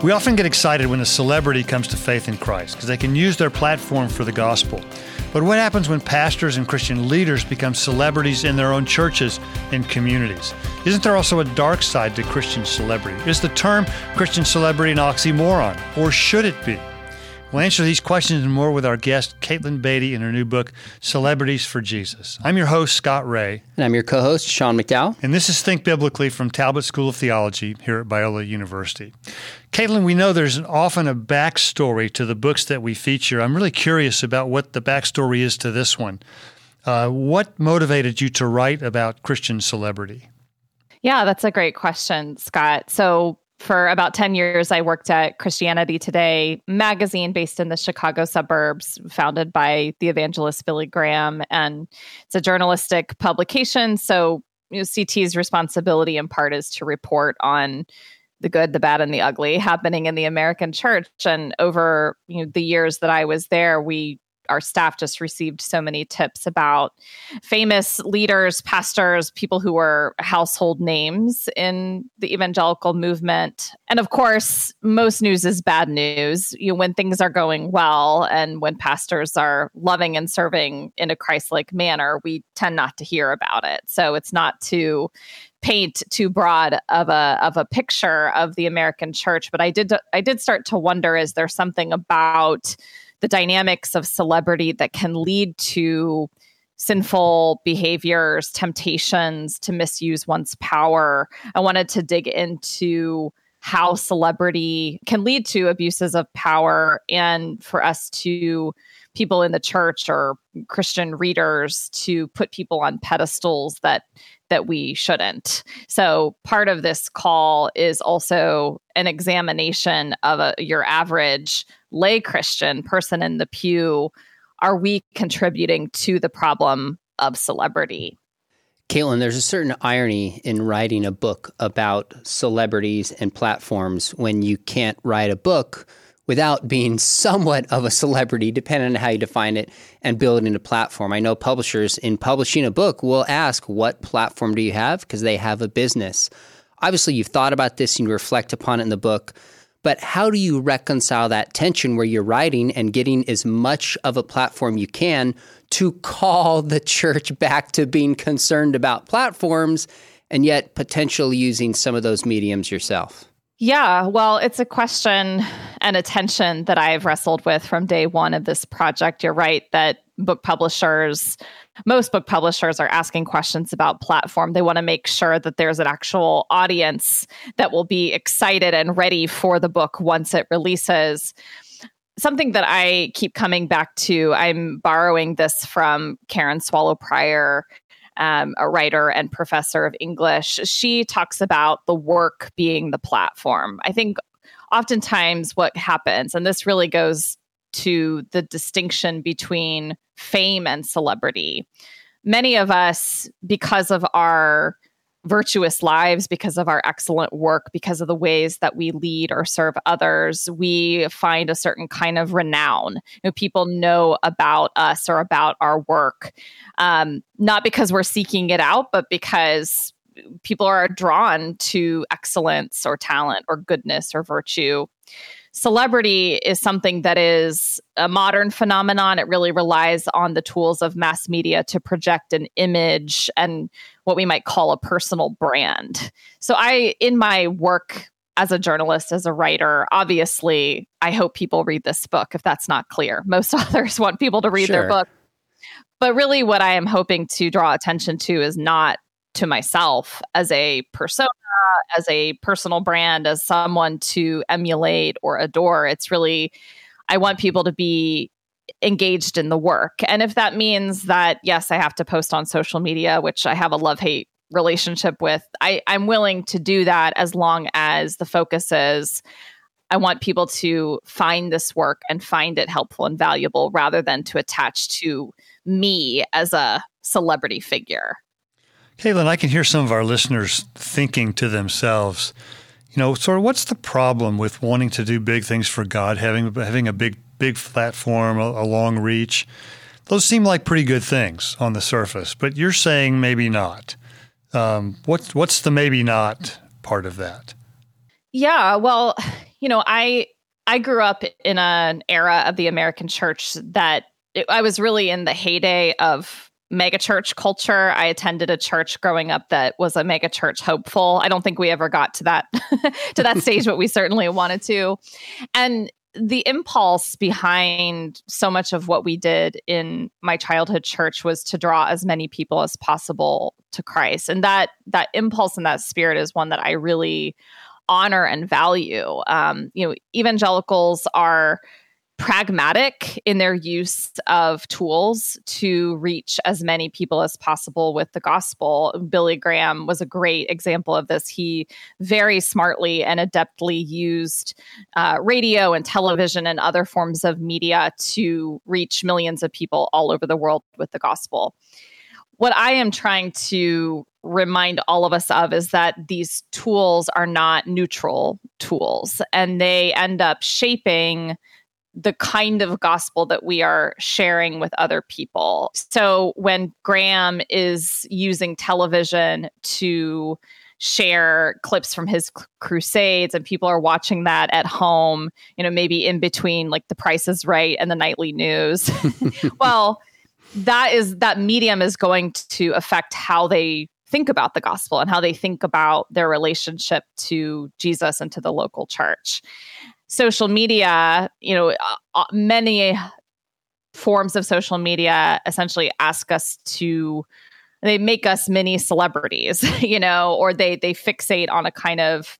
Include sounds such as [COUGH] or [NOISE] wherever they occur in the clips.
We often get excited when a celebrity comes to faith in Christ because they can use their platform for the gospel. But what happens when pastors and Christian leaders become celebrities in their own churches and communities? Isn't there also a dark side to Christian celebrity? Is the term Christian celebrity an oxymoron, or should it be? We'll answer these questions and more with our guest, Katelyn Beaty, in her new book, Celebrities for Jesus. I'm your host, Scott Rae. And I'm your co host, Sean McDowell. And this is Think Biblically from Talbot School of Theology here at Biola University. Katelyn, we know there's often a backstory to the books that we feature. I'm really curious about what the backstory is to this one. Uh, what motivated you to write about Christian celebrity? Yeah, that's a great question, Scott. So, for about 10 years, I worked at Christianity Today magazine based in the Chicago suburbs, founded by the evangelist Billy Graham. And it's a journalistic publication. So, you know, CT's responsibility in part is to report on the good, the bad, and the ugly happening in the American church. And over you know, the years that I was there, we our staff just received so many tips about famous leaders, pastors, people who were household names in the evangelical movement. And of course, most news is bad news. You know, when things are going well and when pastors are loving and serving in a Christ-like manner, we tend not to hear about it. So it's not to paint too broad of a of a picture of the American church, but I did I did start to wonder is there something about the dynamics of celebrity that can lead to sinful behaviors, temptations to misuse one's power. I wanted to dig into how celebrity can lead to abuses of power and for us to people in the church or Christian readers to put people on pedestals that that we shouldn't. So part of this call is also an examination of a, your average lay Christian person in the pew. Are we contributing to the problem of celebrity? Katelyn, there's a certain irony in writing a book about celebrities and platforms when you can't write a book without being [LAUGHS] somewhat of a celebrity, depending on how you define it, and building a platform. I know publishers in publishing a book will ask, What platform do you have? Because they have a business. Obviously, you've thought about this and you reflect upon it in the book. But how do you reconcile that tension where you're writing and getting as much of a platform you can to call [LAUGHS] the church back to being concerned about platforms and yet potentially using some of those mediums yourself? Yeah, well, it's a question and a tension that I've wrestled with from day one of this project. You're right that book publishers, most book publishers are asking questions about platform. They want to make sure that there's an actual audience that will be excited and ready for the book once it releases. Something that I keep coming back to, I'm borrowing this from Karen Swallow Prior um, a writer and professor of English, she talks about the work being the platform. I think oftentimes what happens, and this really goes to the distinction between fame and celebrity. Many of us, because of our virtuous lives because of our excellent work, because of the ways that we lead or serve others, we find a certain kind of renown. You know, people know about us or about our work, um, not because we're seeking it out, but because people are drawn to excellence or talent or goodness or virtue celebrity is something that is a modern phenomenon. It really relies on the tools of mass media to project an image and what we might call a personal brand. So, I, in my work as a journalist, as a writer, obviously, I hope people read this book if that's not clear. Most [LAUGHS] authors want people to read sure. their book. But really, what I am hoping to draw attention to is not to myself as a persona, as a personal brand, as someone to emulate or adore. It's really, I want people to be engaged in the work. And if that means that, yes, I have to post on social media, which I have a love hate relationship with, I, I'm willing to do that as long as the focus is I want people to find this work and find it helpful and valuable rather than to attach to me as a celebrity figure. Katelyn, I can hear some of our listeners thinking to themselves, you know, sort of what's the problem with wanting to do big things for God, having having a big big platform, a, a long reach? Those seem like pretty good things on the surface, but you're saying maybe not. Um, what's what's the maybe not part of that? Yeah, well, you know, I I grew up in an era of the American church that it, I was really in the heyday of megachurch culture. I attended a church growing up that was a megachurch hopeful. I don't think we ever got to that [LAUGHS] to that [LAUGHS] stage, but we certainly wanted to. And the impulse behind so much of what we did in my childhood church was to draw as many people as possible to Christ. And that that impulse and that spirit is one that I really honor and value. Um, you know, evangelicals are pragmatic in their use of tools to reach as many people as possible with the gospel. Billy Graham was a great example of this. He very smartly and adeptly used uh, radio and television and other forms of media to reach millions of people all over the world with the gospel. What I am trying to remind all of us of is that these tools are not neutral tools and they end up shaping the kind of gospel that we are sharing with other people. So when Graham is using television to share clips from his crusades and people are watching that at home, you know, maybe in between like the price is right and the nightly news. [LAUGHS] [LAUGHS] well, that is that medium is going to affect how they think about the gospel and how they think about their relationship to Jesus and to the local church social media, you know, uh, uh, many forms of social media essentially ask us to they make us mini celebrities, [LAUGHS] you know, or they they fixate on a kind of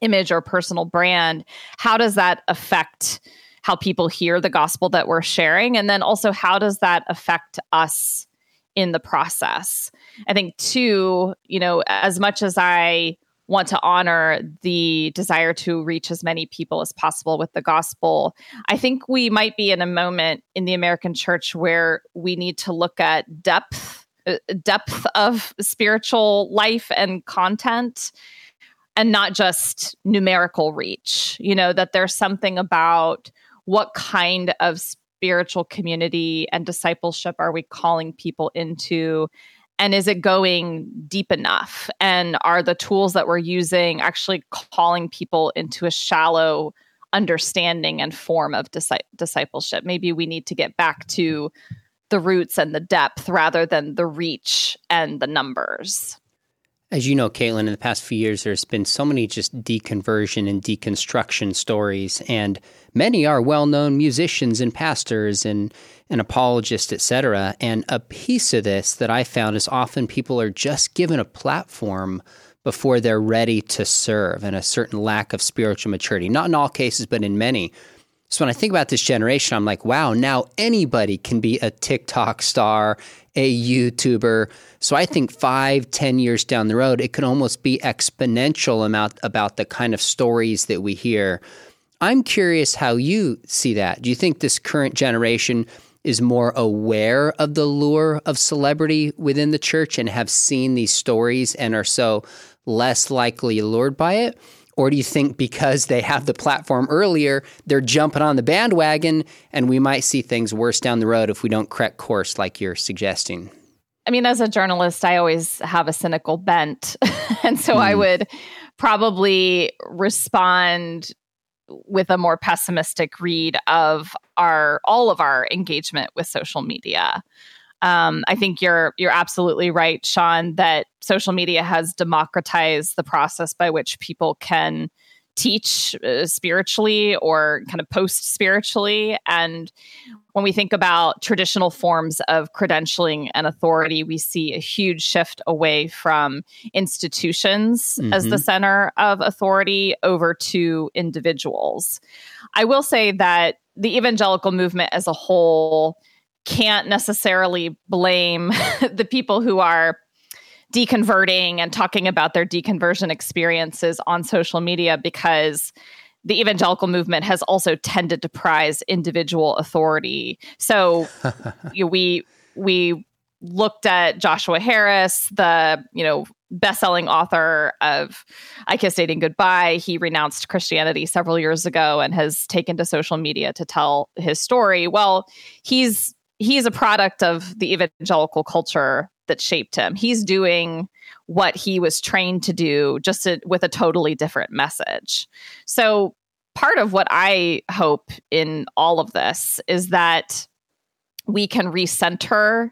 image or personal brand. How does that affect how people hear the gospel that we're sharing and then also how does that affect us in the process? I think too, you know, as much as I want to honor the desire to reach as many people as possible with the gospel. I think we might be in a moment in the American church where we need to look at depth uh, depth of spiritual life and content and not just numerical reach. You know that there's something about what kind of spiritual community and discipleship are we calling people into and is it going deep enough? And are the tools that we're using actually calling people into a shallow understanding and form of discipleship? Maybe we need to get back to the roots and the depth rather than the reach and the numbers. As you know, Katelyn, in the past few years, there's been so many just deconversion and deconstruction stories, and many are well-known musicians and pastors and, and apologists, etc. And a piece of this that I found is often people are just given a platform before they're ready to serve, and a certain lack of spiritual maturity. Not in all cases, but in many. So when I think about this generation, I'm like, wow, now anybody can be a TikTok star, a YouTuber. So I think five, ten years down the road, it could almost be exponential amount about the kind of stories that we hear. I'm curious how you see that. Do you think this current generation is more aware of the lure of celebrity within the church and have seen these stories and are so less likely lured by it? Or do you think because they have the platform earlier, they're jumping on the bandwagon and we might see things worse down the road if we don't correct course like you're suggesting? I mean, as a journalist, I always have a cynical bent. [LAUGHS] and so mm. I hmm. would probably respond with a more pessimistic read of our all of our engagement with social media. Um, I think you're you're absolutely right, Sean, that social media has democratized the process by which people can teach uh, spiritually or kind of post spiritually. And when we think about traditional forms of credentialing and authority, we see a huge shift away from institutions mm-hmm. as the mm-hmm. center of authority over to individuals. I will say that the evangelical movement as a whole can't necessarily blame [LAUGHS] the people who are deconverting and talking about their deconversion experiences on social media because the evangelical movement has also tended to prize individual authority. So [LAUGHS] you know, we we looked at Joshua Harris, the you know best-selling author of I Kissed Dating Goodbye. He renounced Christianity several years ago and has taken to social media to tell his story. Well, he's he's a product of the evangelical culture that shaped him. He's doing what he was trained to do, just to, with a totally different message. So part of what I hope in all of this is that we can recenter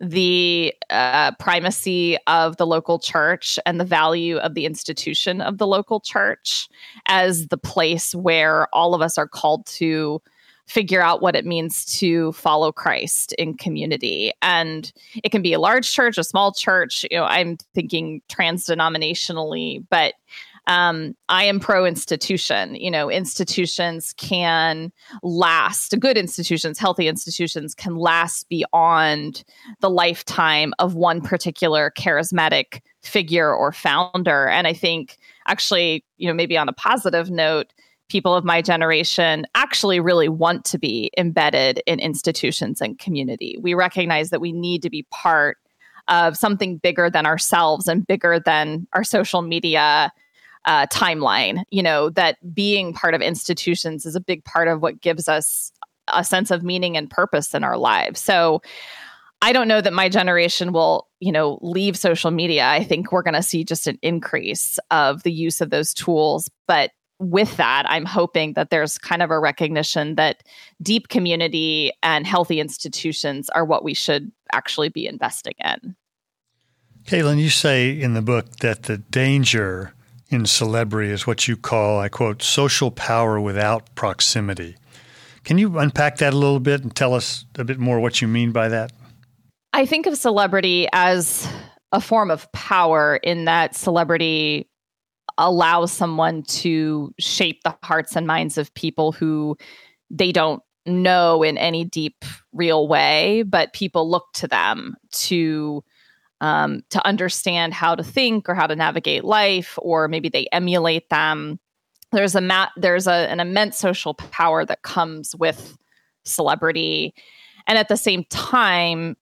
the uh, primacy of the local church and the value of the institution of the local church as the place where all of us are called to figure out what it means to follow Christ in community. And it can be a large church, a small church. You know, I'm thinking trans denominationally, but um, I am pro institution. You know, institutions can last, good institutions, healthy institutions can last beyond the lifetime of one particular charismatic figure or founder. And I think, actually, you know, maybe on a positive note, people of my generation actually really want to be embedded in institutions and community. We recognize that we need to be part of something bigger than ourselves and bigger than our social media uh, timeline. You know, that being part of institutions is a big part of what gives us a sense of meaning and purpose in our lives. So, I don't know that my generation will, you know, leave social media. I think we're going to see just an increase of the use of those tools, but with that, I'm hoping that there's kind of a recognition that deep community and healthy institutions are what we should actually be investing in. Katelyn, you say in the book that the danger in celebrity is what you call, I quote, social power without proximity. Can you unpack that a little bit and tell us a bit more what you mean by that? I think of celebrity as a form of power in that celebrity allows someone to shape the hearts and minds of people who they don't know in any deep, real way, but people look to them to um, to understand how to think or how to navigate life, or maybe they emulate them. There's a ma- there's a, an immense social power that comes with celebrity, and at the same time,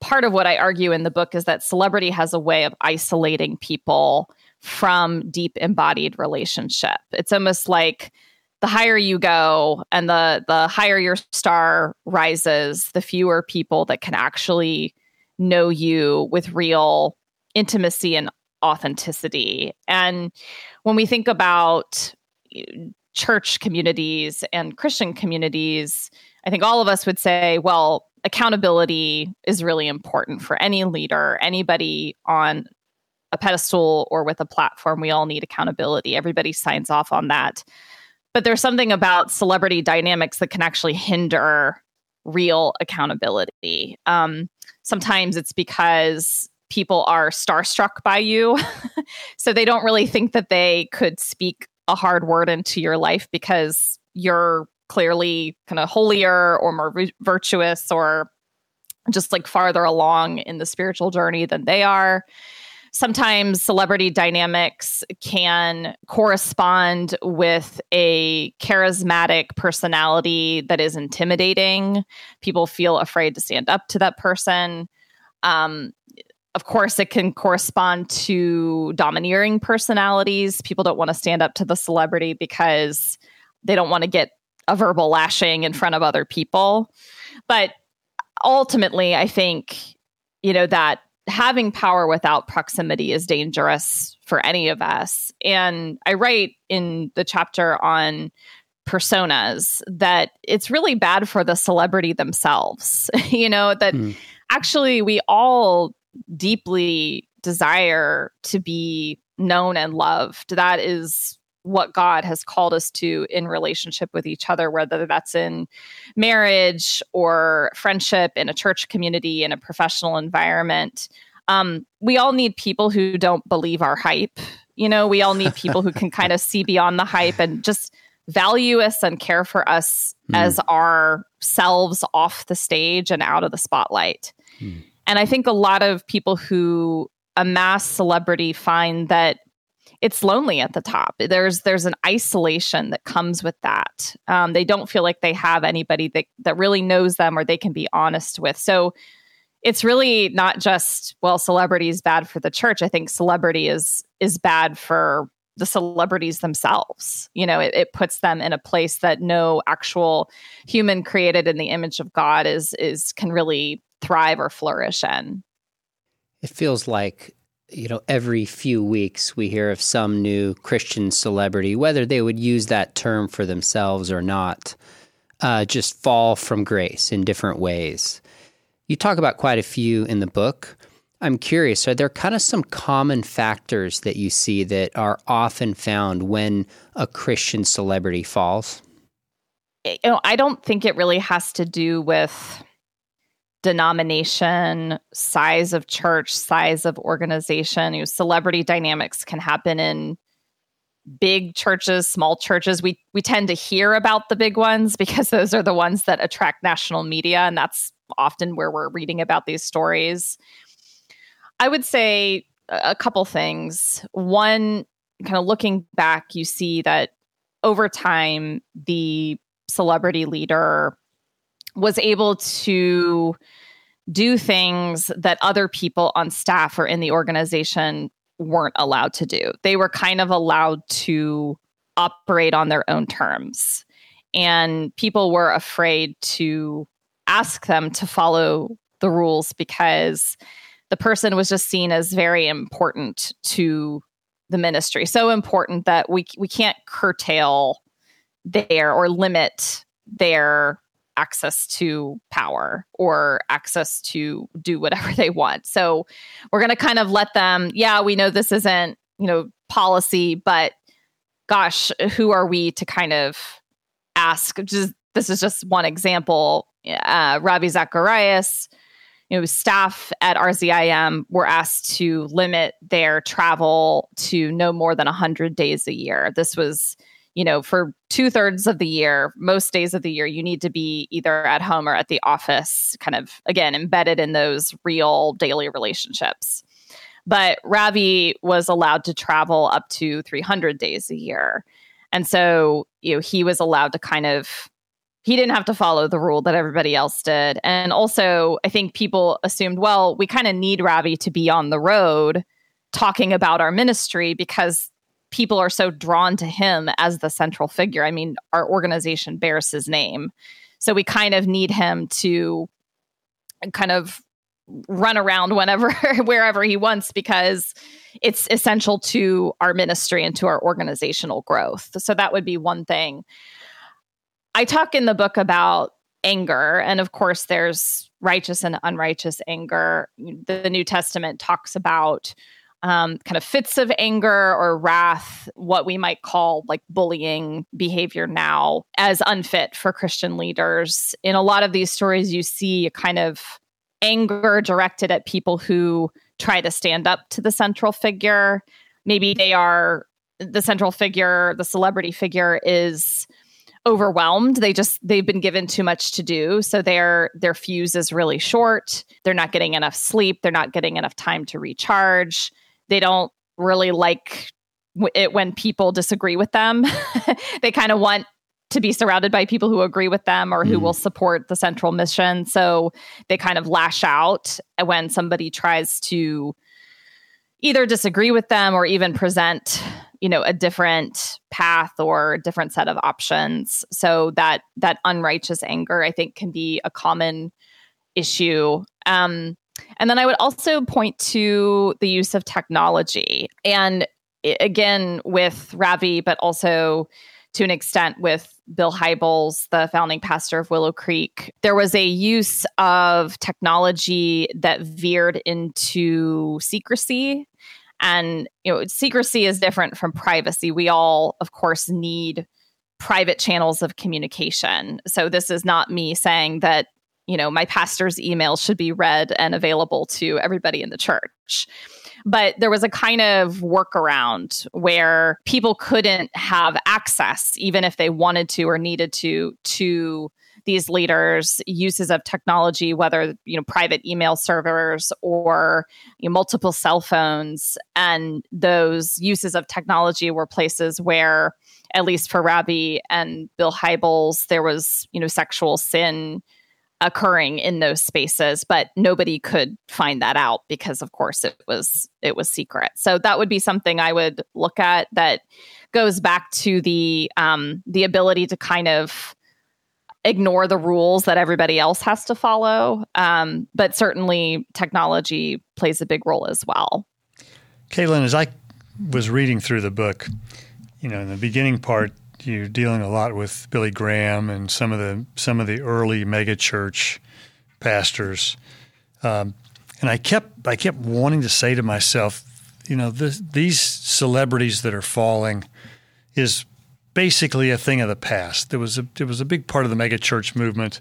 part of what I argue in the book is that celebrity has a way of isolating people from deep embodied relationship. It's almost like the higher you go and the the higher your star rises, the fewer people that can actually know you with real intimacy and authenticity. And when we think about eh, church communities and Christian communities, I think all of us would say, well, accountability is really important for any leader, anybody on a pedestal or with a platform. We all need accountability. Everybody signs off on that. But there's something about celebrity dynamics that can actually hinder real accountability. Um, sometimes it's because people are starstruck by you. [LAUGHS] so they don't really think that they could speak a hard word into your life because you're clearly kind of holier or more virtuous or just like farther along in the spiritual journey than they are. Sometimes celebrity dynamics can correspond with a charismatic personality that is intimidating. People feel afraid to stand up to that person. Um, of course, it can correspond to domineering personalities. People don't want to stand up to the celebrity because they don't want to get a verbal lashing in front of other people. But ultimately, I think, you know, that having power without proximity is dangerous for any of us. And I write in the chapter on personas that it's really bad for the celebrity themselves. [LAUGHS] you know, that mm. actually we all deeply desire to be known and loved. That is what God has called us to in relationship with each other, whether that's in marriage or friendship, in a church community, in a professional environment. Um, we all need people who don't believe our hype. You know, we all need people who can [LAUGHS] kind of see beyond the hype and just value us and care for us mm. as ourselves off the stage and out of the spotlight. Mm. And I think a lot of people who amass celebrity find that it's lonely at the top. There's there's an isolation that comes with that. Um, they don't feel like they have anybody that that really knows them or they can be honest with. So it's really not just well, celebrity is bad for the church. I think celebrity is is bad for the celebrities themselves. You know, it, it puts them in a place that no actual human created in the image of God is is can really thrive or flourish in. It feels like you know, every few weeks we hear of some new Christian celebrity, whether they would use that term for themselves or not, uh, just fall from grace in different ways. You talk about quite a few in the book. I'm curious, are there kind of some common factors that you see that are often found when a Christian celebrity falls? You know, I don't think it really has to do with denomination, size of church, size of organization. You know, celebrity dynamics can happen in big churches, small churches. We we tend to hear about the big ones because [LAUGHS] those are the ones that attract national media and that's often where we're reading about these stories. I would say a couple things. One, kind of looking back, you see that over time the celebrity leader was able to do things that other people on staff or in the organization weren't allowed to do. They were kind of allowed to operate on their own terms. And people were afraid to ask them to follow the rules because the person was just seen as very important to the ministry. So important that we we can't curtail their or limit their access to power or access to do whatever [LAUGHS] they want. So we're going to kind of let them, yeah, we know this isn't, you know, policy, but gosh, who are we to kind of ask? Just, this is just one example. Uh, Ravi Zacharias, you know, staff at RZIM were asked to limit their travel to no more than 100 days a year. This was you know, for two thirds of the year, most days of the year, you need to be either at home or at the office, kind of again, embedded in those real daily relationships. But Ravi was allowed to travel up to 300 days a year. And so, you know, he was allowed to kind of, he didn't have to follow the rule that everybody else did. And also, I think people assumed, well, we kind of need Ravi to be on the road talking about our ministry because people are so drawn to him as the central figure. I mean, our organization bears his name. So we kind of need him to kind of run around whenever [LAUGHS] wherever he wants because it's essential to our ministry and to our organizational growth. So that would be one thing. I talk in the book about anger and of course there's righteous and unrighteous anger. The New Testament talks about um, kind of fits of anger or wrath, what we might call like bullying behavior now, as unfit for Christian leaders. In a lot of these stories, you see a kind of anger directed at people who try to stand up to the central figure. Maybe they are the central figure, the celebrity figure is overwhelmed. They just they've been given too much to do. So their their fuse is really short. They're not getting enough sleep. They're not getting enough time to recharge they don't really like it when people disagree with them. [LAUGHS] they kind of want to be surrounded by people who agree with them or who mm. will support the central mission. So they kind of lash out when somebody tries to either disagree with them or even present you know a different path or different set of options so that that unrighteous anger i think can be a common issue um and then I would also point to the use of technology. And again, with Ravi, but also to an extent with Bill Hybels, the founding pastor of Willow Creek, there was a use of technology that veered into secrecy. And you know, secrecy is different from privacy. We all, of course, need private channels of communication. So this is not me saying that you know, my pastor's email should be read and available to everybody in the church. But there was a kind of workaround where people couldn't have access, even if they wanted to or needed to, to these leaders' uses of technology, whether you know private email servers or you know, multiple cell phones, and those uses of technology were places where, at least for Ravi and Bill Hybels, there was you know sexual sin occurring in those spaces but nobody could find that out because of course it was it was secret. So that would be something i would look at that goes back to the um the ability to kind of ignore the rules that everybody else has to follow. Um but certainly technology plays a big role as well. Katelyn, as I was reading through the book, you know, in the beginning part, you're dealing a lot with Billy Graham and some of the some of the early megachurch pastors, um, and I kept I kept wanting to say to myself, you know, this, these celebrities that are falling is basically a thing of the past. There was a it was a big part of the megachurch movement,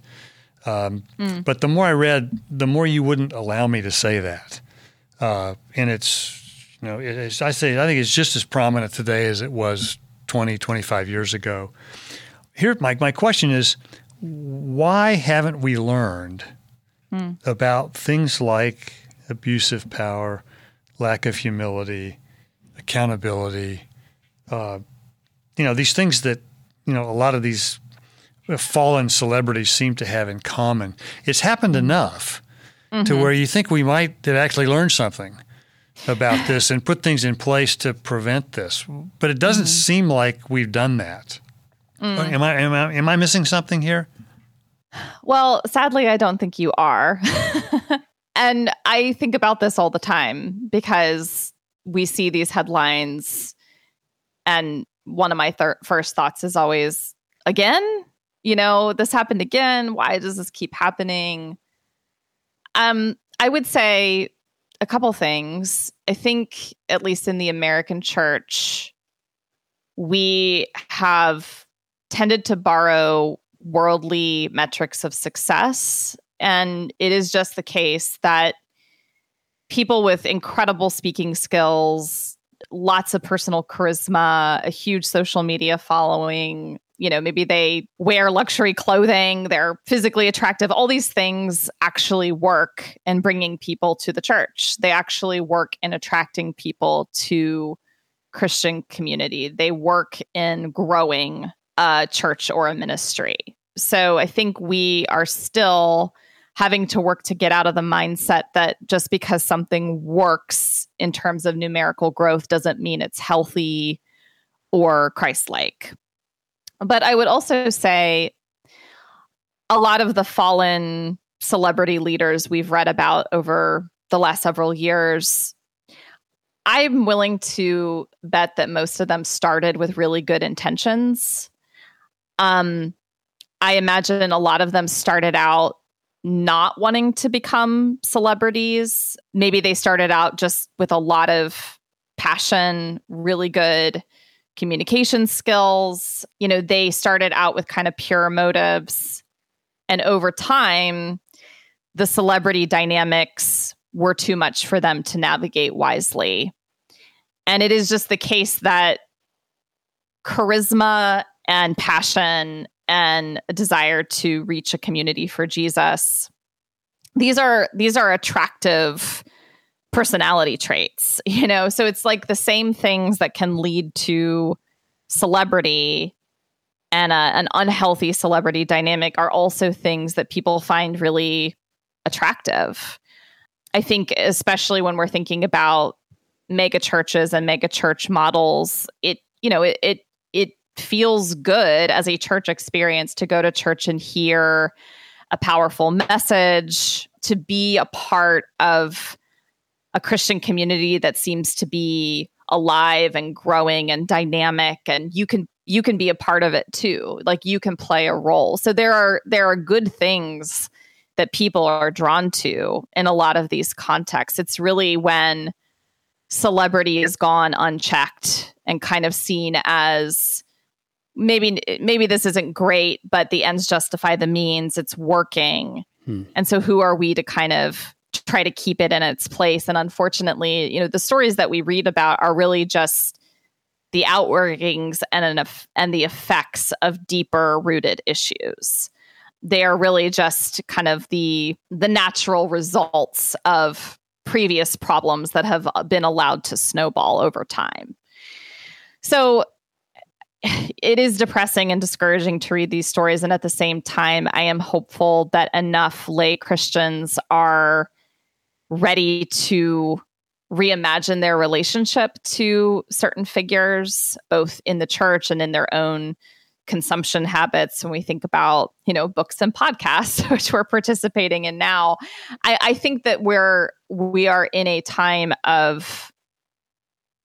um, mm. but the more I read, the more you wouldn't allow me to say that, uh, and it's you know, it, I say I think it's just as prominent today as it was 20, 25 years ago. Here, my, my question is why haven't we learned mm. about things like abusive power, lack of humility, accountability? Uh, you know, these things that, you know, a lot of these fallen celebrities seem to have in common. It's happened enough mm-hmm. to where you think we might have actually learned something about this and put things in place to prevent this. But it doesn't mm-hmm. seem like we've done that. Mm. Am, I, am I am I missing something here? Well, sadly, I don't think you are. [LAUGHS] and I think about this all the time because we see these headlines, and one of my thir- first thoughts is always, again, you know, this happened again. Why does this keep happening? Um, I would say a couple things. I think, at least in the American church, we have tended to borrow worldly metrics of success. And it is just the case that people with incredible speaking skills, lots of personal charisma, a huge social media following, you know, maybe they wear luxury clothing, they're physically attractive. All these things actually work in bringing people to the church. They actually work in attracting people to Christian community. They work in growing a church or a ministry. So I think we are still having to work to get out of the mindset that just because something works in terms of numerical growth doesn't mean it's healthy or Christ like. But I would also say a lot of the fallen celebrity leaders we've read about over the last several years, I'm willing to bet that most of them started with really good intentions. Um, I imagine a lot of them started out not wanting to become celebrities. Maybe they started out just with a lot of passion, really good communication skills. You know, they started out with kind of pure motives. And over time, the celebrity dynamics were too much for them to navigate wisely. And it is just the case that charisma and passion and a desire to reach a community for Jesus these are these are attractive personality traits, [LAUGHS] you know? So it's like the same things that can lead to celebrity and a, an unhealthy celebrity dynamic are also things that people find really attractive. I think, especially when we're thinking about mega churches and mega church models, it, you know, it, it, it feels good as a church experience to go to church and hear a powerful message, to be a part of a Christian community that seems to be alive and growing and dynamic and you can you can be a part of it too. Like you can play a role. So there are there are good things that people are drawn to in a lot of these contexts. It's really when celebrity is gone unchecked and kind of seen as maybe maybe this isn't great but the ends justify the means it's working. Hmm. and so who are we to kind of try to keep it in its place. And unfortunately, you know, the stories that we read about are really just the outworkings and an, and the effects of deeper rooted issues. They are really just kind of the the natural results of previous problems that have uh, been allowed to snowball over time. So it is depressing and discouraging to read these stories. And at the same time, I am hopeful that enough lay Christians are ready to reimagine their relationship to certain figures, both in the church and in their own consumption habits. When we think about you know books and podcasts [LAUGHS] which we're participating in now I, I think that we're we are in a time of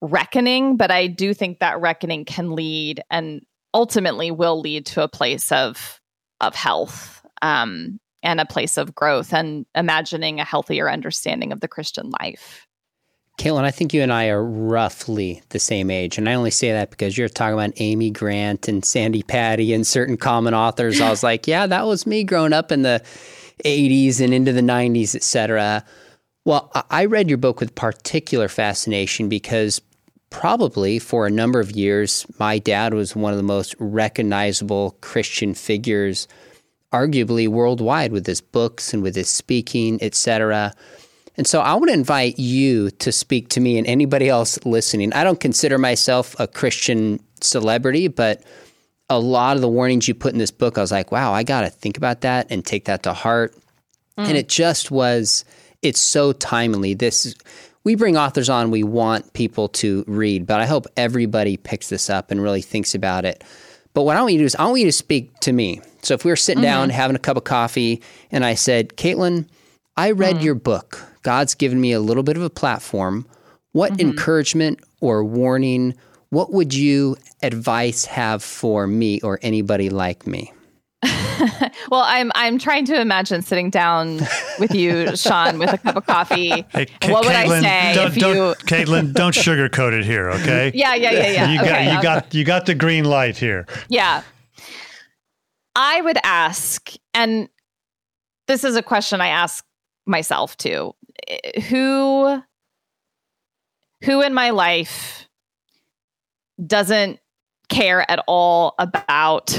reckoning, but I do think that reckoning can lead and ultimately will lead to a place of of health. Um, and a place of growth and imagining a healthier understanding of the Christian life. Katelyn, I think you and I are roughly the same age. And I only say that because you're talking about Amy Grant and Sandi Patty and certain common authors. I was like, yeah, that was me growing up in the 80s and into the 90s, et cetera. Well, I read your book with particular fascination because probably for a number of years, my dad was one of the most recognizable Christian figures, arguably worldwide, with his books and with his speaking, et cetera. And so I want to invite you to speak to me and anybody else listening. I don't consider myself a Christian celebrity, but a lot of the warnings you put in this book, I was like, wow, I got to think about that and take that to heart. Mm. And it just was, it's so timely. This, we bring authors on, we want people to read, but I hope everybody picks this up and really thinks about it. But what I want you to do is, I want you to speak to me. So if we were sitting mm-hmm. down having a cup of coffee and I said, Katelyn, I read mm. your book. God's given me a little bit of a platform. What mm-hmm. encouragement or warning, what would you advice have for me or anybody like me? [LAUGHS] well, I'm I'm trying to imagine sitting down with you, [LAUGHS] Sean, with a cup of coffee. Hey, K- what would Katelyn, I say don't, if you, Katelyn? Don't [LAUGHS] sugarcoat it here, okay? Yeah, yeah, yeah, yeah. You okay, got you got you got the green light here. Yeah, I would ask, and this is a question I ask myself too eh, who who in my life doesn't care at all about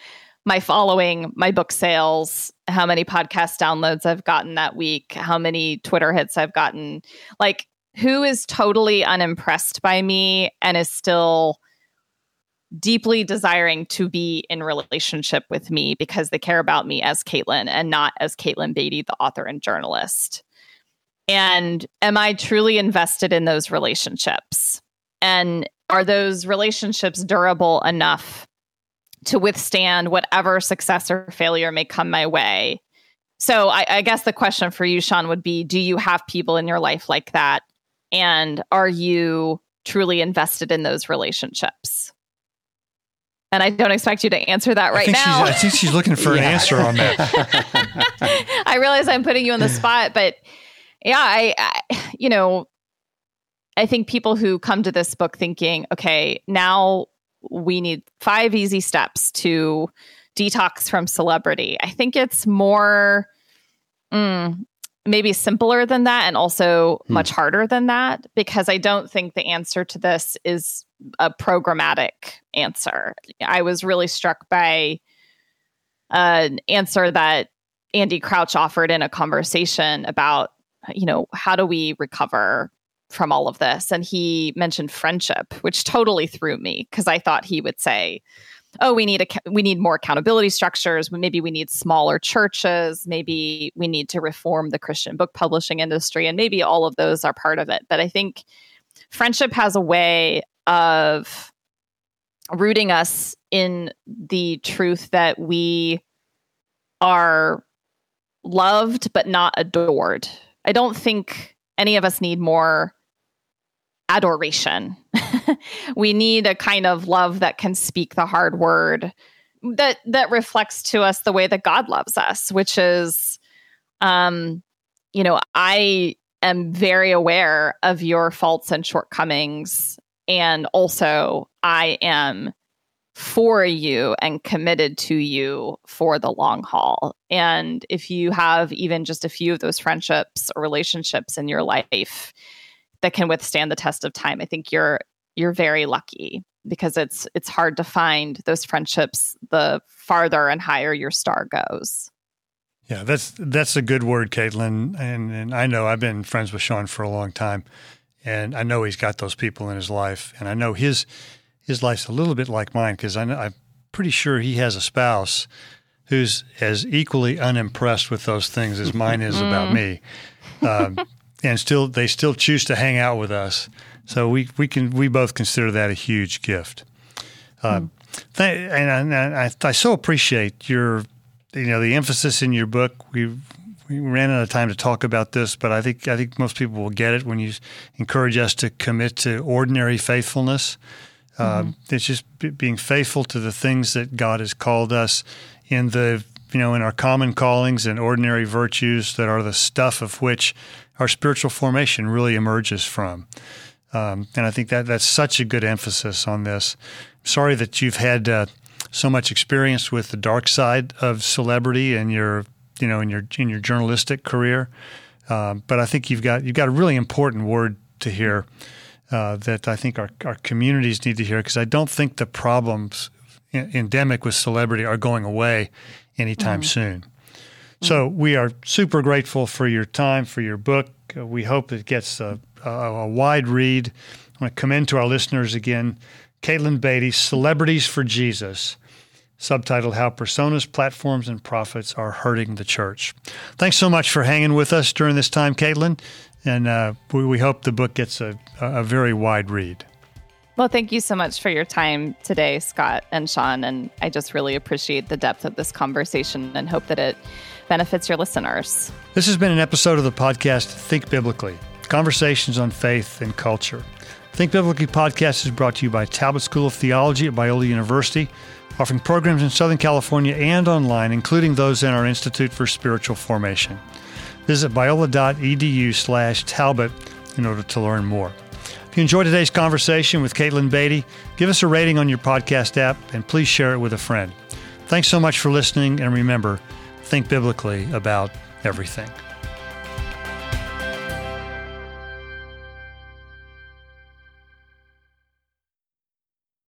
[LAUGHS] my following, my book sales, how many podcast downloads I've gotten that week, how many Twitter hits I've gotten. Like, who is totally unimpressed by me and is still deeply desiring to be in relationship with me because they care about me as Katelyn and not as Katelyn Beaty, the author and journalist. And am I truly invested in those relationships? And are those relationships durable enough to withstand whatever success or failure may come my way? So I, I guess the question for you, Sean, would be do you have people in your life like that? And are you truly invested in those relationships? And I don't expect you to answer that right I now. I think she's looking for yeah. an answer on that. [LAUGHS] I realize I'm putting you on the spot, but yeah, I, I, you know, I think people who come to this book thinking, okay, now we need five easy steps to detox from celebrity. I think it's more mm, maybe simpler than that and also hmm. much harder than that because I don't think the answer to this is a programmatic answer. I was really struck by an answer that Andy Crouch offered in a conversation about, you know, how do we recover from all of this? And he mentioned friendship, which totally threw me because I thought he would say, "Oh, we need a we need more accountability structures. Maybe we need smaller churches. Maybe we need to reform the Christian book publishing industry, and maybe all of those are part of it." But I think friendship has a way of rooting us in the truth that we are loved but not adored. I don't think any of us need more adoration. [LAUGHS] we need a kind of love that can speak the hard word that that reflects to us the way that God loves us, which is um you know, I am very aware of your faults and shortcomings and also, I am for you and committed to you for the long haul. And if you have even just a few of those friendships or relationships in your life that can withstand the test of time, I think you're you're very lucky because it's it's hard to find those friendships the farther and higher your star goes. Yeah, that's that's a good word, Katelyn. And and I know I've been friends with Sean for a long time and I know he's got those people in his life, and I know his his life's a little bit like mine because I'm pretty sure he has a spouse who's as equally unimpressed with those things as mine is about me, um, and still they still choose to hang out with us. So we we can we both consider that a huge gift. Uh, mm. and, I, I, I so appreciate your you know the emphasis in your book. We we ran out of time to talk about this, but I think I think most people will get it when you encourage us to commit to ordinary faithfulness. Uh, mm-hmm. Uh, it's just b- being faithful to the things that God has called us in the you know in our common callings and ordinary virtues that are the stuff of which our spiritual formation really emerges from. Um, and I think that that's such a good emphasis on this. Sorry that you've had uh, so much experience with the dark side of celebrity and your you know in your in your journalistic career. Um, but I think you've got you've got a really important word to hear uh, that I think our, our communities need to hear because I don't think the problems endemic with celebrity are going away anytime mm. soon. So we are super grateful for your time, for your book. Uh, we hope it gets a, a, a wide read. I want to commend to our listeners again Katelyn Beaty, Celebrities for Jesus subtitled How Personas, Platforms, and Profits Are Hurting the Church. Thanks so much for hanging with us during this time, Katelyn. and uh, we, we, hope the book gets a, a very wide read. Well, thank you so much for your time today, Scott and Sean. And I just really appreciate the depth of this conversation and hope that it benefits your listeners. This has been an episode of the podcast Think Biblically Conversations on Faith and Culture. Think Biblically podcast is brought to you by Talbot School of Theology at Biola University offering programs in Southern California and online, including those in our Institute for Spiritual Formation. Visit biola.edu slash Talbot in order to learn more. If you enjoyed today's conversation with Katelyn Beaty, give us a rating on your podcast app and please share it with a friend. Thanks so much for listening, and remember, think biblically about everything.